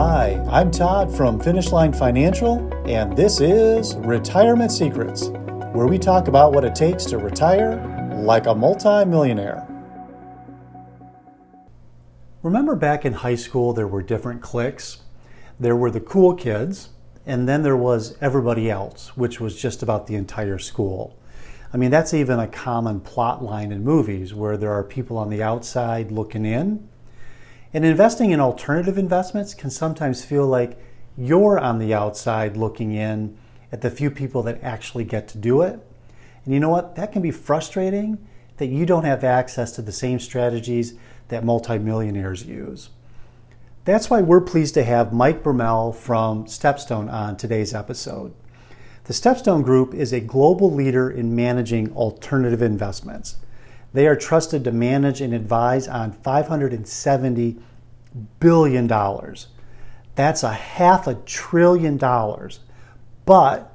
Hi, I'm Todd from Finish Line Financial, and this is Retirement Secrets, where we talk about what it takes to retire like a multimillionaire. Remember back in high school, there were different cliques? There were the cool kids, and then there was everybody else, which was just about the entire school. I mean, that's even a common plot line in movies where there are people on the outside looking in. And investing in alternative investments can sometimes feel like you're on the outside looking in at the few people that actually get to do it. And you know what? That can be frustrating that you don't have access to the same strategies that multimillionaires use. That's why we're pleased to have Mike Bermel from Stepstone on today's episode. The Stepstone Group is a global leader in managing alternative investments. They are trusted to manage and advise on $570 billion. That's a half a trillion dollars, but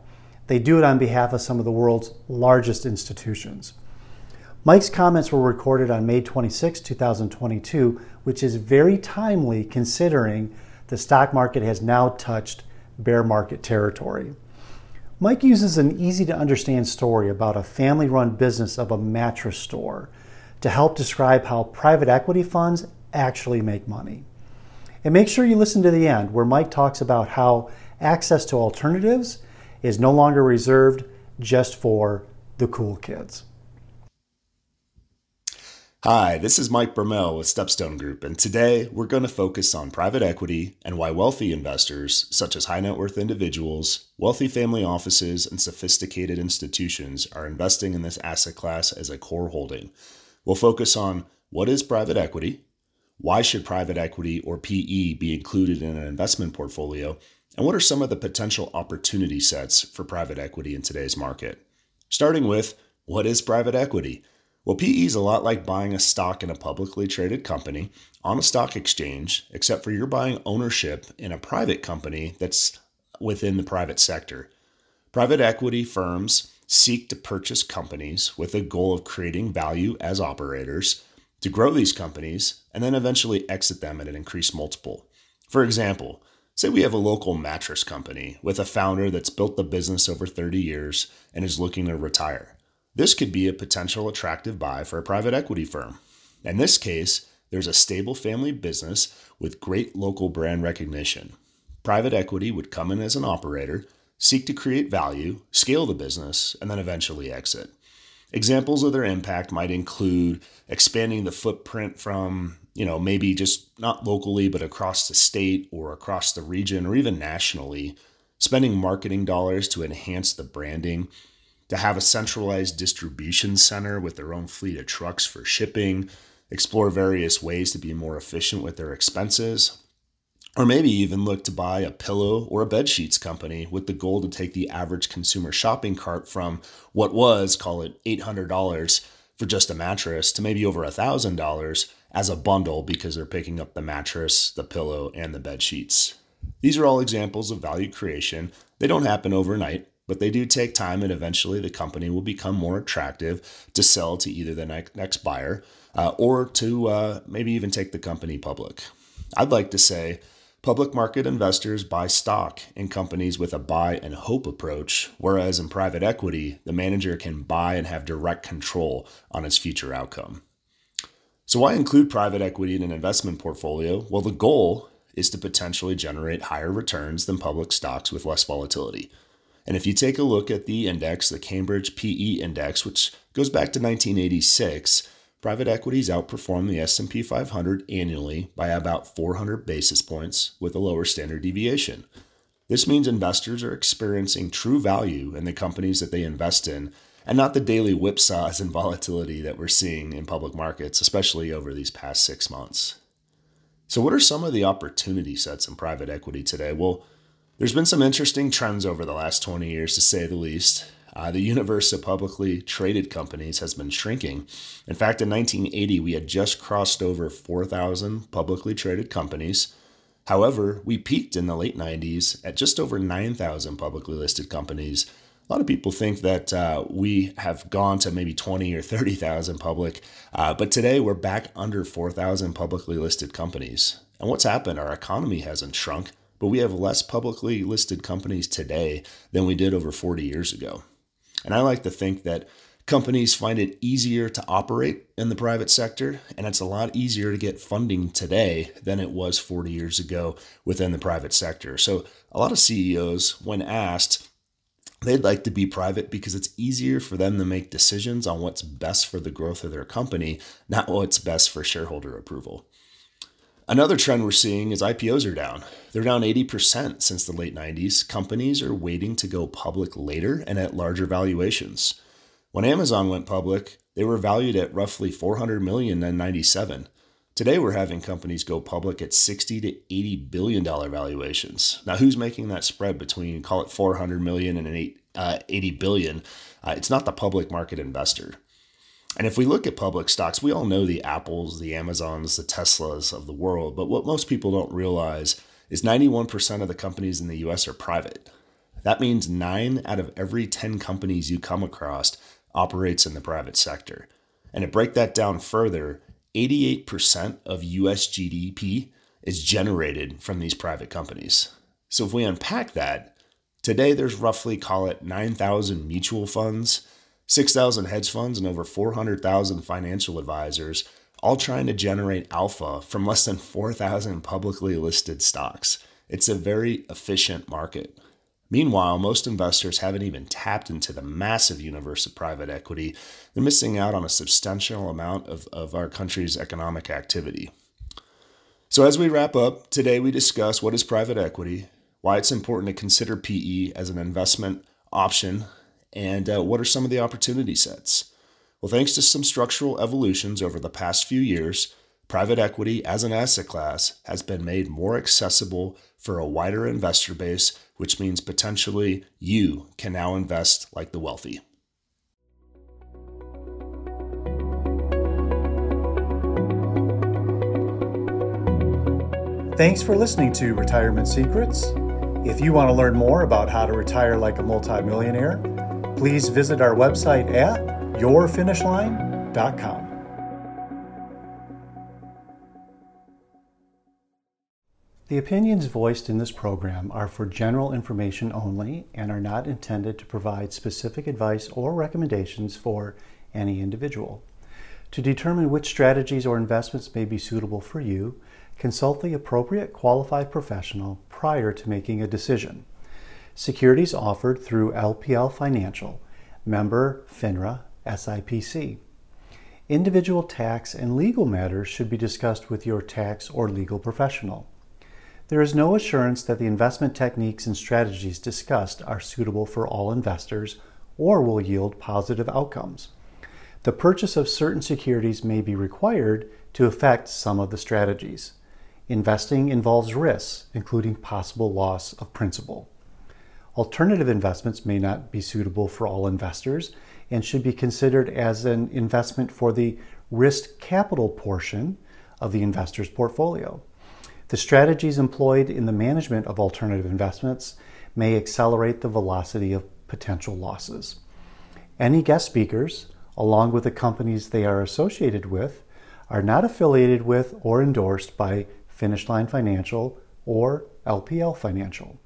they do it on behalf of some of the world's largest institutions. Mike's comments were recorded on May 26, 2022, which is very timely considering the stock market has now touched bear market territory. Mike uses an easy to understand story about a family run business of a mattress store to help describe how private equity funds actually make money. And make sure you listen to the end, where Mike talks about how access to alternatives is no longer reserved just for the cool kids. Hi, this is Mike Bermel with Stepstone Group, and today we're going to focus on private equity and why wealthy investors, such as high net worth individuals, wealthy family offices, and sophisticated institutions, are investing in this asset class as a core holding. We'll focus on what is private equity, why should private equity or PE be included in an investment portfolio, and what are some of the potential opportunity sets for private equity in today's market. Starting with what is private equity? Well, PE is a lot like buying a stock in a publicly traded company on a stock exchange, except for you're buying ownership in a private company that's within the private sector. Private equity firms seek to purchase companies with a goal of creating value as operators, to grow these companies, and then eventually exit them at an increased multiple. For example, say we have a local mattress company with a founder that's built the business over 30 years and is looking to retire. This could be a potential attractive buy for a private equity firm. In this case, there's a stable family business with great local brand recognition. Private equity would come in as an operator, seek to create value, scale the business, and then eventually exit. Examples of their impact might include expanding the footprint from, you know, maybe just not locally, but across the state or across the region or even nationally, spending marketing dollars to enhance the branding, to have a centralized distribution center with their own fleet of trucks for shipping, explore various ways to be more efficient with their expenses, or maybe even look to buy a pillow or a bed sheets company with the goal to take the average consumer shopping cart from what was, call it $800 for just a mattress, to maybe over $1,000 as a bundle because they're picking up the mattress, the pillow, and the bed sheets. These are all examples of value creation. They don't happen overnight but they do take time and eventually the company will become more attractive to sell to either the next buyer uh, or to uh, maybe even take the company public. I'd like to say public market investors buy stock in companies with a buy and hope approach, whereas in private equity, the manager can buy and have direct control on its future outcome. So, why include private equity in an investment portfolio? Well, the goal is to potentially generate higher returns than public stocks with less volatility. And if you take a look at the index, the Cambridge PE index, which goes back to 1986, private equities outperform the S&P 500 annually by about 400 basis points with a lower standard deviation. This means investors are experiencing true value in the companies that they invest in and not the daily whipsaws and volatility that we're seeing in public markets, especially over these past 6 months. So what are some of the opportunity sets in private equity today? Well, there's been some interesting trends over the last 20 years, to say the least. Uh, the universe of publicly traded companies has been shrinking. In fact, in 1980, we had just crossed over 4,000 publicly traded companies. However, we peaked in the late 90s at just over 9,000 publicly listed companies. A lot of people think that uh, we have gone to maybe 20 or 30,000 public, uh, but today we're back under 4,000 publicly listed companies. And what's happened? Our economy hasn't shrunk, but we have less publicly listed companies today than we did over 40 years ago. And I like to think that companies find it easier to operate in the private sector, and it's a lot easier to get funding today than it was 40 years ago within the private sector. So, a lot of CEOs, when asked, they'd like to be private because it's easier for them to make decisions on what's best for the growth of their company, not what's best for shareholder approval. Another trend we're seeing is IPOs are down. They're down 80% since the late 90s. Companies are waiting to go public later and at larger valuations. When Amazon went public, they were valued at roughly 400 million in 97. Today we're having companies go public at 60 to 80 billion dollar valuations. Now who's making that spread between call it 400 million and an eight, uh, 80 billion? Uh, it's not the public market investor. And if we look at public stocks, we all know the Apples, the Amazons, the Teslas of the world. But what most people don't realize is 91% of the companies in the US are private. That means nine out of every 10 companies you come across operates in the private sector. And to break that down further, 88% of US GDP is generated from these private companies. So if we unpack that, today there's roughly, call it 9,000 mutual funds 6,000 hedge funds and over 400,000 financial advisors, all trying to generate alpha from less than 4,000 publicly listed stocks. It's a very efficient market. Meanwhile, most investors haven't even tapped into the massive universe of private equity. They're missing out on a substantial amount of, of our country's economic activity. So, as we wrap up, today we discuss what is private equity, why it's important to consider PE as an investment option and uh, what are some of the opportunity sets? Well, thanks to some structural evolutions over the past few years, private equity as an asset class has been made more accessible for a wider investor base, which means potentially you can now invest like the wealthy. Thanks for listening to Retirement Secrets. If you want to learn more about how to retire like a multimillionaire, please visit our website at yourfinishline.com. The opinions voiced in this program are for general information only and are not intended to provide specific advice or recommendations for any individual. To determine which strategies or investments may be suitable for you, consult the appropriate qualified professional prior to making a decision. Securities offered through LPL Financial, member FINRA, SIPC. Individual tax and legal matters should be discussed with your tax or legal professional. There is no assurance that the investment techniques and strategies discussed are suitable for all investors or will yield positive outcomes. The purchase of certain securities may be required to affect some of the strategies. Investing involves risks, including possible loss of principal. Alternative investments may not be suitable for all investors and should be considered as an investment for the risk capital portion of the investor's portfolio. The strategies employed in the management of alternative investments may accelerate the velocity of potential losses. Any guest speakers, along with the companies they are associated with, are not affiliated with or endorsed by Finish Line Financial or LPL Financial.